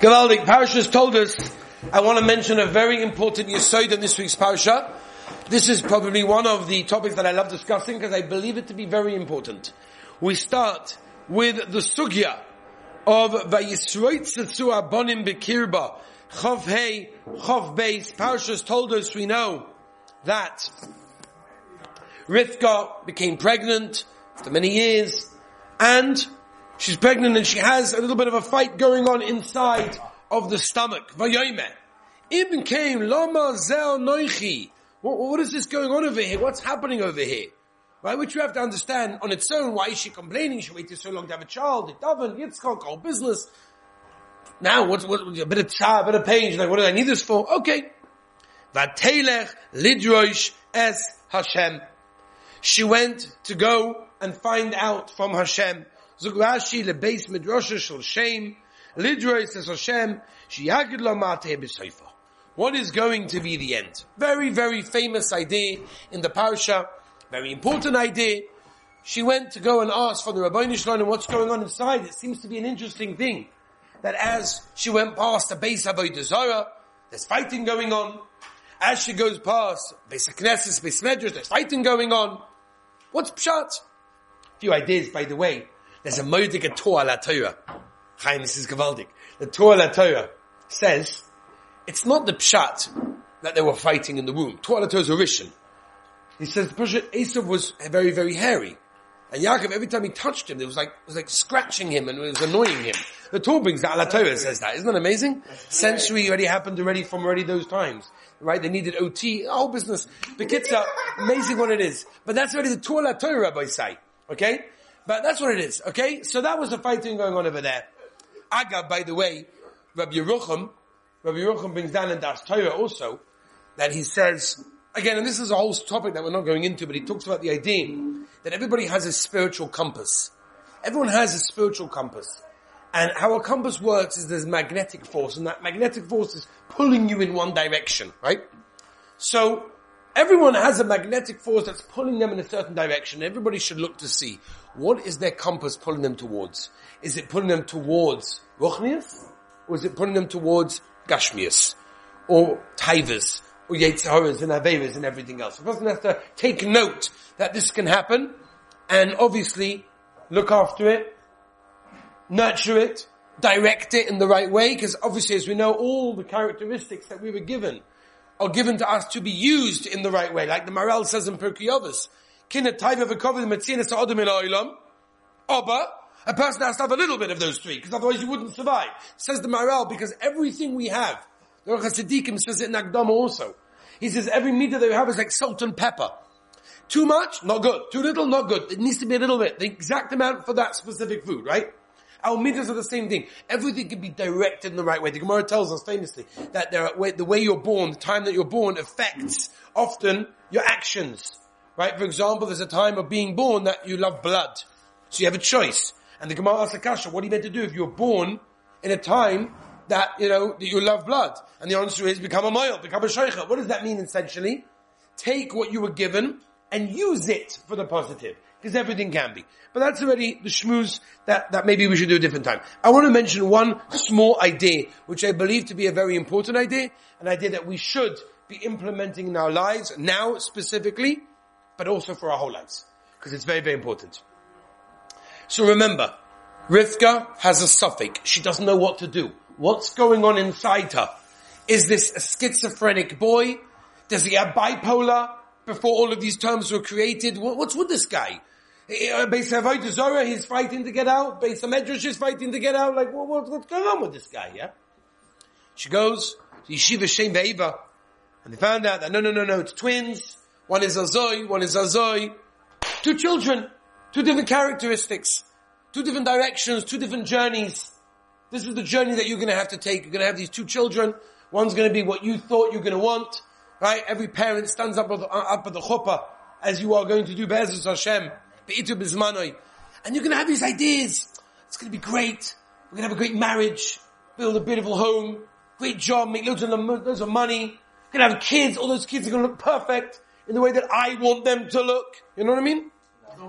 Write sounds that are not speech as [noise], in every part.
Gavaldik, Parsha has told us, I want to mention a very important Yesod in this week's Parsha. This is probably one of the topics that I love discussing because I believe it to be very important. We start with the Sugya of Vayisroitzetzu Abonim Bekirba. Chav Hey, Chav Beis. Parsha told us we know that Rivka became pregnant after many years and She's pregnant and she has a little bit of a fight going on inside of the stomach. Vayoyme. Ibn came, lama zel noichi. What is this going on over here? What's happening over here? Right, which you have to understand on its own. Why is she complaining? She waited so long to have a child. It doesn't. Yitzchak, whole business. Now, what's, what, a bit of tzah, a bit of pain. She's like, what do I need this for? Okay. Vatelech lidroish es Hashem. She went to go and find out from Hashem. Zug Rashi lebeis midrasha shel shem, lidrois es Hashem, shiyagid lo mateh b'soifa. What is going to be the end? Very, very famous idea in the parsha, very important idea. She went to go and ask from the Rabbi Shalom what's going on inside. It seems to be an interesting thing that as she went past the base of Zara, there's fighting going on. As she goes past Beis HaKnesses, Beis there's fighting going on. What's pshat? A few ideas, by the way. There's a modige Torah la Torah. Chaim, this is Gavaldik. The Torah la Torah says, it's not the pshat that they were fighting in the womb. Torah la Torah is a rishon. He says the Peshat Esav was very, very hairy. And Yaakov, every time he touched him, it was like, it was like scratching him and it was annoying him. The Torah brings that, La Torah says that. Isn't that amazing? Century already happened already from already those times. Right? They needed OT, whole business. The kids are amazing what it is. But that's already the Torah Torah, Rabbi say. Okay? But that's what it is, okay? So that was a fighting going on over there. Aga, by the way, Rabbi Yerucham, Rabbi Yerucham brings down in Das Torah also, that he says, again, and this is a whole topic that we're not going into, but he talks about the idea that everybody has a spiritual compass. Everyone has a spiritual compass. And how a compass works is there's magnetic force, and that magnetic force is pulling you in one direction, right? So, Everyone has a magnetic force that's pulling them in a certain direction. Everybody should look to see what is their compass pulling them towards. Is it pulling them towards Ruchnius? Or is it pulling them towards Gashmius? Or Taivas? Or Yetzirahs and Averas and everything else? A person has to take note that this can happen and obviously look after it, nurture it, direct it in the right way because obviously as we know all the characteristics that we were given are given to us to be used in the right way. Like the Maharal says in Pirkei Kinna taiva v'koved metzinas ha'odom in ha'olam, Oba, a person has to have a little bit of those three, because otherwise you wouldn't survive. Says the Maharal, because everything we have, the Orchos Tzaddikim says it in Akdama also. He says every meter that you have is like salt and pepper. Too much, not good. Too little, not good. It needs to be a little bit. The exact amount for that specific food, right? Our midas are the same thing. Everything can be directed in the right way. The Gemara tells us famously that are, the way you're born, the time that you're born affects often your actions. Right? For example, there's a time of being born that you love blood. So you have a choice. And the Gemara asks Akasha, what are you meant to do if you're born in a time that, you know, that you love blood? And the answer is become a mile, become a shochet. What does that mean essentially? Take what you were given and use it for the positive because everything can be. But that's already the schmooze that, that maybe we should do a different time. I want to mention one small idea, which I believe to be a very important idea, an idea that we should be implementing in our lives now specifically, but also for our whole lives. Because it's very, very important. So remember, Rivka has a safek. She doesn't know what to do. What's going on inside her? Is this a schizophrenic boy? Does he have bipolar? Before all of these terms were created, what's with this guy? Eh, eh, eh, Beis Avodah Zorah, he's fighting to get out. Beis Medrash is fighting to get out. Like, what, what, what's going on with this guy? Yeah. She goes to Yeshiva Shem Ve'eva, and they found out that no, no, no, no, it's twins. One is Azoi, one is Azoi. Two children, two different characteristics, two different directions, two different journeys. This is the journey that you're going to have to take. You're going to have these two children. One's going to be what you thought you're going to want, right? Every parent stands up at the, uh, up at the chuppah as you are going to do Be'ezus Hashem. And you're going to have these ideas. It's going to be great. We're going to have a great marriage, build a beautiful home, great job, make loads of, loads of money. We're going to have kids. All those kids are going to look perfect in the way that I want them to look. You know what I mean?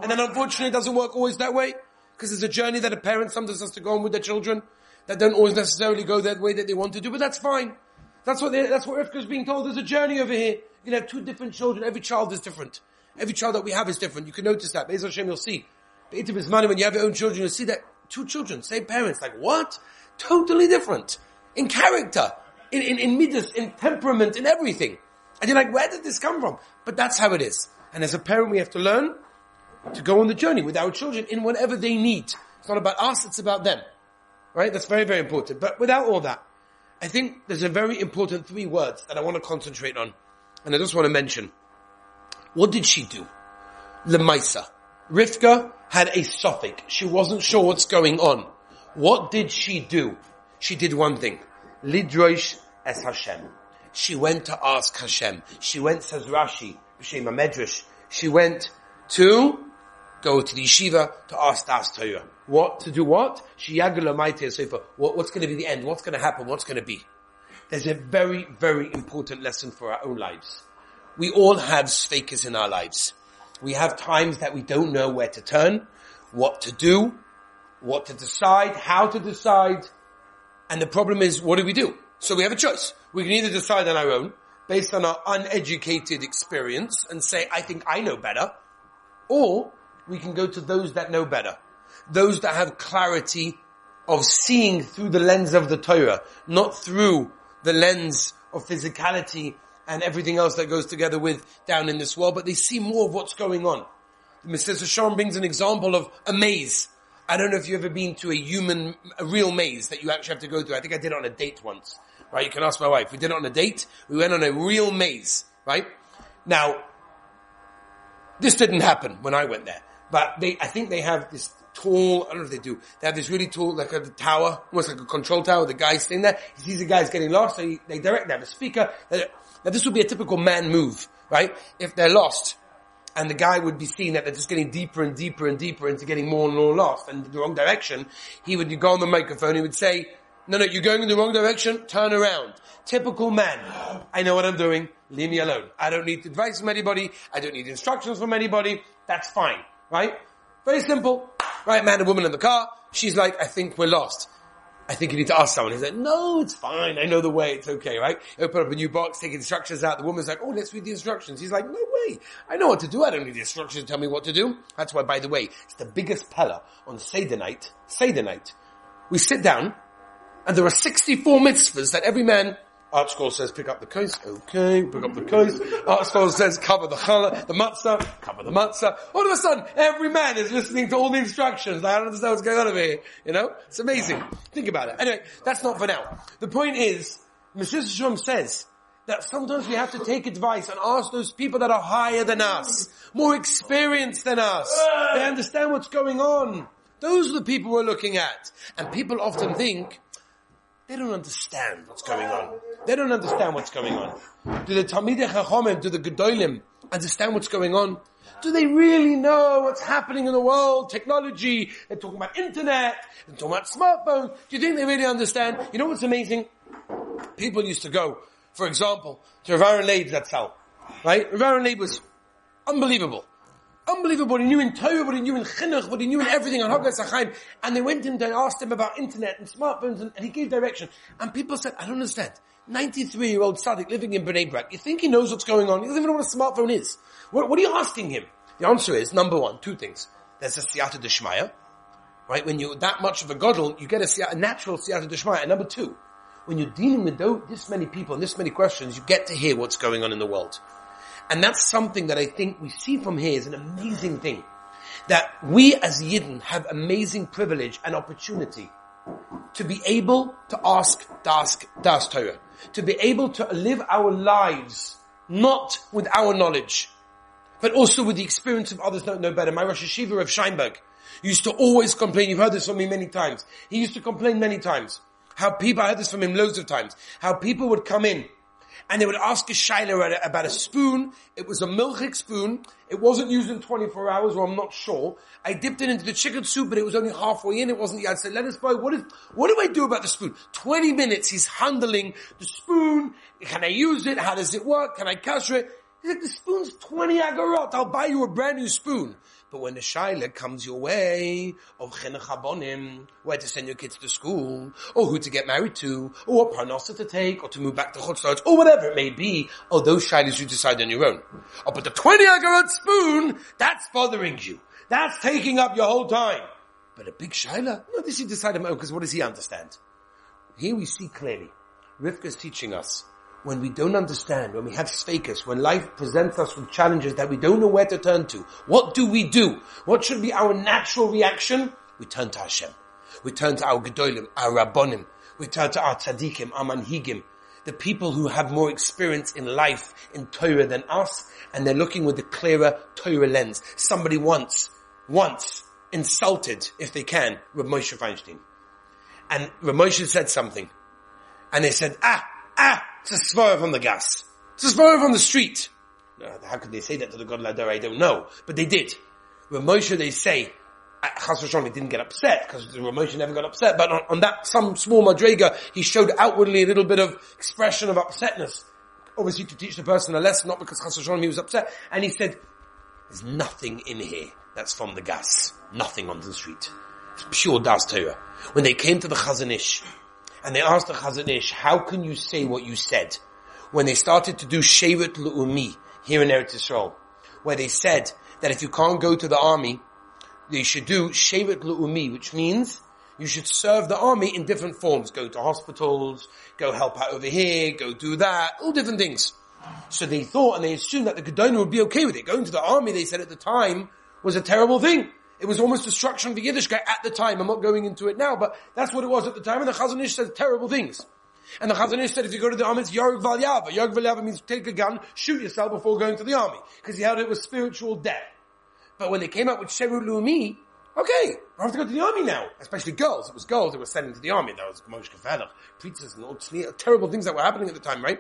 And then unfortunately it doesn't work always that way because it's a journey that a parent sometimes has to go on with their children. that don't always necessarily go that way that they want to do, but that's fine. That's what, that's what Rivka is being told. There's a journey over here. You can have two different children. Every child is different. Every child that we have is different. You can notice that. Be'ez Hashem, you'll see. Be'itim money when you have your own children, you'll see that two children, same parents. Like what? Totally different. In character, in, in, in midas, in temperament, in everything. And you're like, where did this come from? But that's how it is. And as a parent, we have to learn to go on the journey with our children in whatever they need. It's not about us, it's about them. Right? That's very, very important. But without all that, I think there's a very important three words that I want to concentrate on. And I just want to mention. What did she do? Lemaisa. Rivka had a safek. She wasn't sure what's going on. What did she do? She did one thing. Lidroish es Hashem. She went to ask Hashem. She went, says Rashi, Shema Medrash. She went to go to the yeshiva to ask Das Torah. What to do what? She what, What's going to be the end? What's going to happen? What's going to be? There's a very, very important lesson for our own lives. We all have sfakers in our lives. We have times that we don't know where to turn, what to do, what to decide, how to decide. And the problem is, what do we do? So we have a choice. We can either decide on our own, based on our uneducated experience, and say, I think I know better, or we can go to those that know better. Those that have clarity of seeing through the lens of the Torah, not through the lens of physicality and everything else that goes together with down in this world, but they see more of what's going on. Mr. Shalom brings an example of a maze. I don't know if you've ever been to a human, a real maze that you actually have to go through. I think I did it on a date once, right? You can ask my wife. We did it on a date. We went on a real maze, right? Now, this didn't happen when I went there, but they, I think they have this tall, I don't know if they do, they have this really tall, like a tower, almost like a control tower, the guy's sitting there, he sees the guy's getting lost, so he, they direct, they have a speaker, now this would be a typical man move, right? If they're lost, and the guy would be seeing that they're just getting deeper and deeper and deeper into getting more and more lost and the wrong direction, he would go on the microphone, he would say, no, no, you're going in the wrong direction, turn around. Typical man. [gasps] I know what I'm doing, leave me alone. I don't need advice from anybody, I don't need instructions from anybody, that's fine, right? Very simple. Right, man and woman in the car, she's like, I think we're lost. I think you need to ask someone. He's like, no, it's fine. I know the way. It's okay, right? Open up a new box, take instructions out. The woman's like, oh, let's read the instructions. He's like, no way. I know what to do. I don't need the instructions to tell me what to do. That's why, by the way, it's the biggest pella on Seder night. Seder night. We sit down and there are 64 mitzvahs that every man Art ArtScroll says pick up the coast. Okay, pick up the coast. ArtScroll says cover the challah, the matzah, cover the matzah. All of a sudden, every man is listening to all the instructions. I don't understand what's going on over here. You know? It's amazing. Think about it. Anyway, that's not for now. The point is, Mr. Shum says, that sometimes we have to take advice and ask those people that are higher than us, more experienced than us. They understand what's going on. Those are the people we're looking at. And people often think, they don't understand what's going on. They don't understand what's going on. Do the Talmidei Chachomim, do the Gedolim understand what's going on? Do they really know what's happening in the world? Technology, they're talking about internet, they're talking about smartphones. Do you think they really understand? You know what's amazing? People used to go, for example, to Rav Aaron Leib, that's how. Right? Rav Aaron Leib was unbelievable. Unbelievable he knew in Torah, what he knew in Chinuch, what he knew in everything on Haggai Sachaim. And they went in and asked him about internet and smartphones and, and, he gave direction. And people said, I don't understand. 93 year old Sadiq living in Bnei Brak. You think he knows what's going on? He doesn't even know what a smartphone is. What, what are you asking him? The answer is, number one, two things. There's a siyata deshmaya, right? When you're that much of a godel, you get a, siyata, a natural siyata deshmaya. And number two, when you're dealing with this many people and this many questions, you get to hear what's going on in the world. And that's something that I think we see from here is an amazing thing. That we as Yidden have amazing privilege and opportunity to be able to ask Das, das Torah. To be able to live our lives not with our knowledge, but also with the experience of others don't know better. My Rosh Hashiva of Scheinberg used to always complain, you've heard this from me many times. He used to complain many times. How people, I heard this from him loads of times. How people would come in and they would ask a shaila about a spoon. It was a milchik spoon. It wasn't used in 24 hours, or I'm not sure. I dipped it into the chicken soup, but it was only halfway in. It wasn't yet. I said, let us buy, what is, what do I do about the spoon? 20 minutes he's handling the spoon. Can I use it? How does it work? Can I kasher it? He's like, the spoon's 20 agarot. I'll buy you a brand new spoon. But when the shaila comes your way oh, of chinuch where to send your kids to school, or who to get married to, or what parnasa to take, or to move back to chutzlars, or whatever it may be, oh, those shailas you decide on your own. Oh, but the 20 agarot spoon, that's bothering you. That's taking up your whole time. But a big shaila, no, this you decide on because what does he understand? Here we see clearly, Rivka is teaching us when we don't understand, when we have stakes, when life presents us with challenges that we don't know where to turn to, what do we do? What should be our natural reaction? We turn to Hashem. We turn to our Gedolim, our Rabbonim. We turn to our Tzaddikim, our Manhigim, the people who have more experience in life, in Torah than us, and they're looking with a clearer Torah lens. Somebody once, once insulted, if they can, Rav Moshe Feinstein. And Rav Moshe said something. And they said, ah, ah, it's a svara from the gas. It's a svara from the street. How could they say that to the Gadol HaDor? I don't know. But they did. Rav Moshe, they say, Chas didn't get upset because Moshe never got upset. But on, on that some small madrega, he showed outwardly a little bit of expression of upsetness. Obviously to teach the person a lesson, not because Chas was upset. And he said, there's nothing in here that's from the gas. Nothing on the street. It's pure Das Torah. When they came to the Chazon Ish, and they asked the Chazon Ish, how can you say what you said? When they started to do Sherut Leumi here in Eretz Yisrael, where they said that if you can't go to the army, they should do Sherut Leumi, which means you should serve the army in different forms. Go to hospitals, go help out over here, go do that, all different things. So they thought and they assumed that the Gedolim would be okay with it. Going to the army, they said at the time, was a terrible thing. It was almost destruction for Yiddishkeit at the time. I'm not going into it now, but that's what it was at the time. And the Chazon Ish said terrible things. And the Chazon Ish said if you go to the army, it's Yorg Valyava. Yorg Valyava means take a gun, shoot yourself before going to the army. Because he held it was spiritual death. But when they came up with Sherut Leumi, okay, I have to go to the army now. Especially girls. It was girls that were sent into the army. That was Moshe Kafelach, preachers and all terrible things that were happening at the time, right?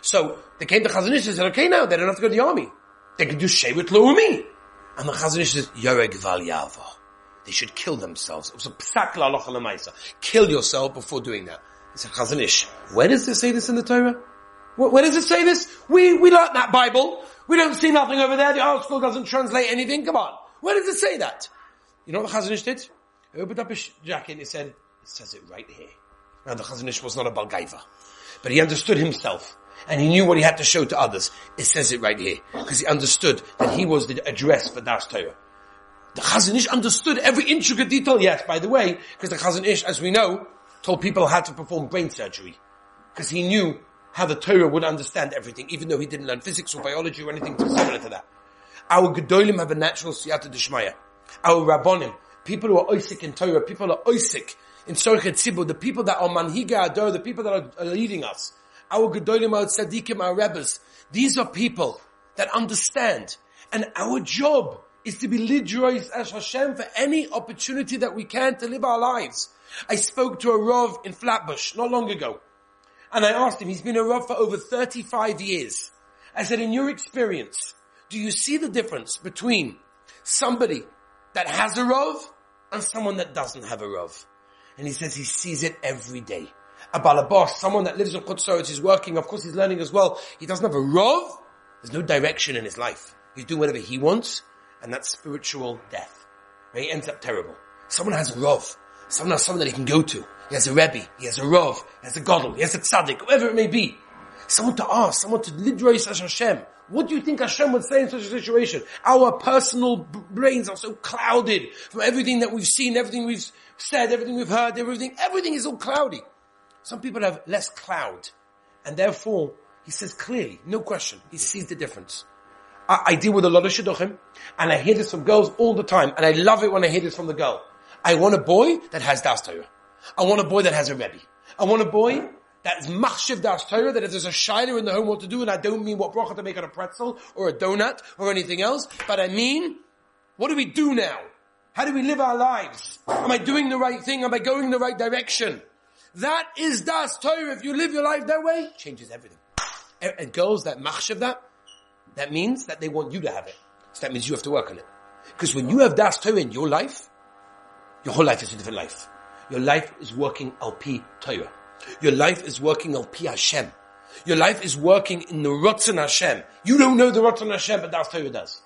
So they came to Chazon Ish and said, okay now, they don't have to go to the army. They can do Sherut Leumi. And the Chazanish says, Yoreg Valyava. They should kill themselves. It was a psak la'alocha Kill yourself before doing that. He said, Chazanish, where does it say this in the Torah? Where, where does it say this? We, we learned that Bible. We don't see nothing over there. The article doesn't translate anything. Come on. Where does it say that? You know what the Chazanish did? He opened up his jacket and he said, it says it right here. Now the Chazanish was not a Balgaiva. But he understood himself and he knew what he had to show to others. It says it right here. Because he understood that he was the address for Das Torah. The Chazon Ish understood every intricate detail. Yes, by the way, because the Chazon Ish, as we know, told people how to perform brain surgery. Because he knew how the Torah would understand everything, even though he didn't learn physics or biology or anything similar to that. Our Gedolim have a natural siyata d'shmaya. Our Rabbonim, people who are oisik in Torah, people who are oisik in Sorchet Tzibur, the people that are manhiga ador, the people that are leading us our Gedolim, our Tzaddikim, our Rebbes. These are people that understand. And our job is to be lidrois as Hashem for any opportunity that we can to live our lives. I spoke to a Rav in Flatbush not long ago. And I asked him, he's been a Rav for over 35 years. I said, in your experience, do you see the difference between somebody that has a Rav and someone that doesn't have a Rav? And he says he sees it every day a balabas, someone that lives in Chutzlaritz, is working, of course he's learning as well. He doesn't have a rov. There's no direction in his life. He's doing whatever he wants, and that's spiritual death. He ends up terrible. Someone has a rov. Someone has someone that he can go to. He has a rebbe. He has a rov. He has a godel. He has a tzaddik. Whoever it may be. Someone to ask. Someone to lidrois as Hashem. What do you think Hashem would say in such a situation? Our personal brains are so clouded from everything that we've seen, everything we've said, everything we've heard, everything, everything is all cloudy. Some people have less cloud. And therefore, he says clearly, no question, he sees the difference. I, I deal with a lot of shidduchim, and I hear this from girls all the time, and I love it when I hear this from the girl. I want a boy that has Das Torah. I want a boy that has a Rebbe. I want a boy that's machshiv das Torah, that if there's a shiler in the home what to do, and I don't mean what bracha to make on a pretzel, or a donut, or anything else, but I mean, what do we do now? How do we live our lives? Am I doing the right thing? Am I going the right direction? That is Das Torah. If you live your life that way, changes everything. And girls that machshav that, that means that they want you to have it. So that means you have to work on it. Because when you have Das Torah in your life, your whole life is a different life. Your life is working al pi Torah. Your life is working al pi Hashem. Your life is working in the Ratzon Hashem. You don't know the Ratzon Hashem, but that's Torah does.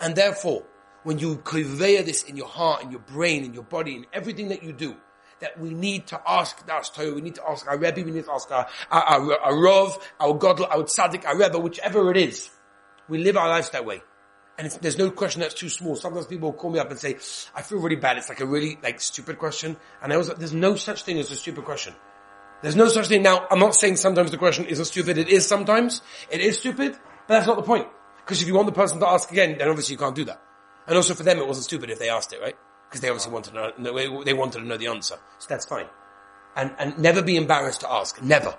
And therefore, when you convey this in your heart, in your brain, in your body, in everything that you do, that we need to ask Das Torah, we need to ask our Rebbe, we need to ask our, our, our, our Rav, our Godel, our Tzaddik, our Rebbe, whichever it is. We live our lives that way. And there's no question that's too small. Sometimes people call me up and say, I feel really bad. It's like a really like stupid question. And I was like, there's no such thing as a stupid question. There's no such thing. Now, I'm not saying sometimes the question isn't stupid. It is sometimes. It is stupid, but that's not the point. Because if you want the person to ask again, then obviously you can't do that. And also for them, it wasn't stupid if they asked it, right? Because they obviously wanted to know, they wanted to know the answer. So that's fine. And, and never be embarrassed to ask. Never.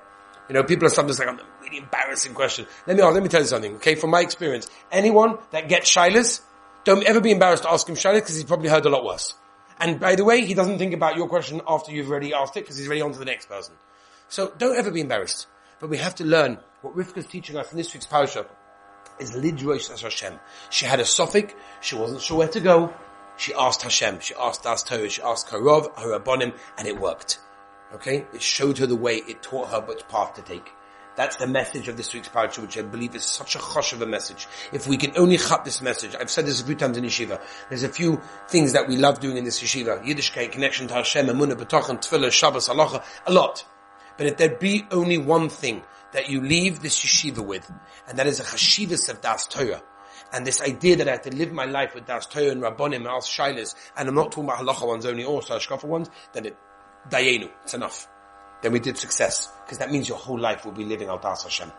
You know, people are sometimes like, I'm a really embarrassing question. Let me, let me tell you something, okay? From my experience, anyone that gets shilas, don't ever be embarrassed to ask him shilas because he's probably heard a lot worse. And by the way, he doesn't think about your question after you've already asked it because he's already on to the next person. So don't ever be embarrassed. But we have to learn what Rivka's teaching us in this week's parasha is Lidrosh as Hashem. She had a safek, she wasn't sure where to go. She asked Hashem, she asked Das Torah, she asked her Rav, her Abonim, and it worked. Okay? It showed her the way, it taught her which path to take. That's the message of this week's parasha, which I believe is such a chosh of a message. If we can only cut this message, I've said this a few times in yeshiva, there's a few things that we love doing in this yeshiva. Yiddishkeit, connection to Hashem, Emunah, B'tochen, Tefillah, Shabbos, Halacha, a lot. But if there be only one thing that you leave this yeshiva with, and that is a chashivas of Das Torah, and this idea that I have to live my life with Das Torah and Rabbonim and Al Shailas, and I'm not talking about halacha ones only, also hashkafa ones, then it Dayenu, it's enough. Then we did success. Because that means your whole life will be living Al Das Hashem.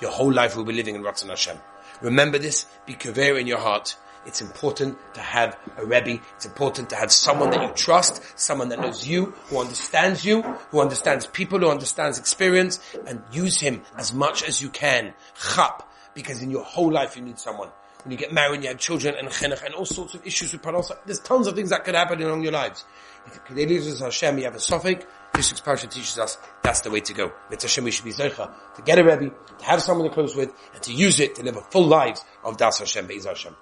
Your whole life will be living in Ratzon Hashem. Remember this, be kaver in your heart. It's important to have a Rebbe. It's important to have someone that you trust, someone that knows you, who understands you, who understands people, who understands experience, and use him as much as you can. Chap. Because in your whole life you need someone. When you get married, you have children and chinuch and all sorts of issues with parnasa. There's tons of things that could happen along your lives. If you Hashem, you have a safek, this parasha teaches us that's the way to go. With Hashem, we should be zeicha to get a Rebbe, to have someone to close with, and to use it to live a full lives of Das Hashem, Be'ez Hashem.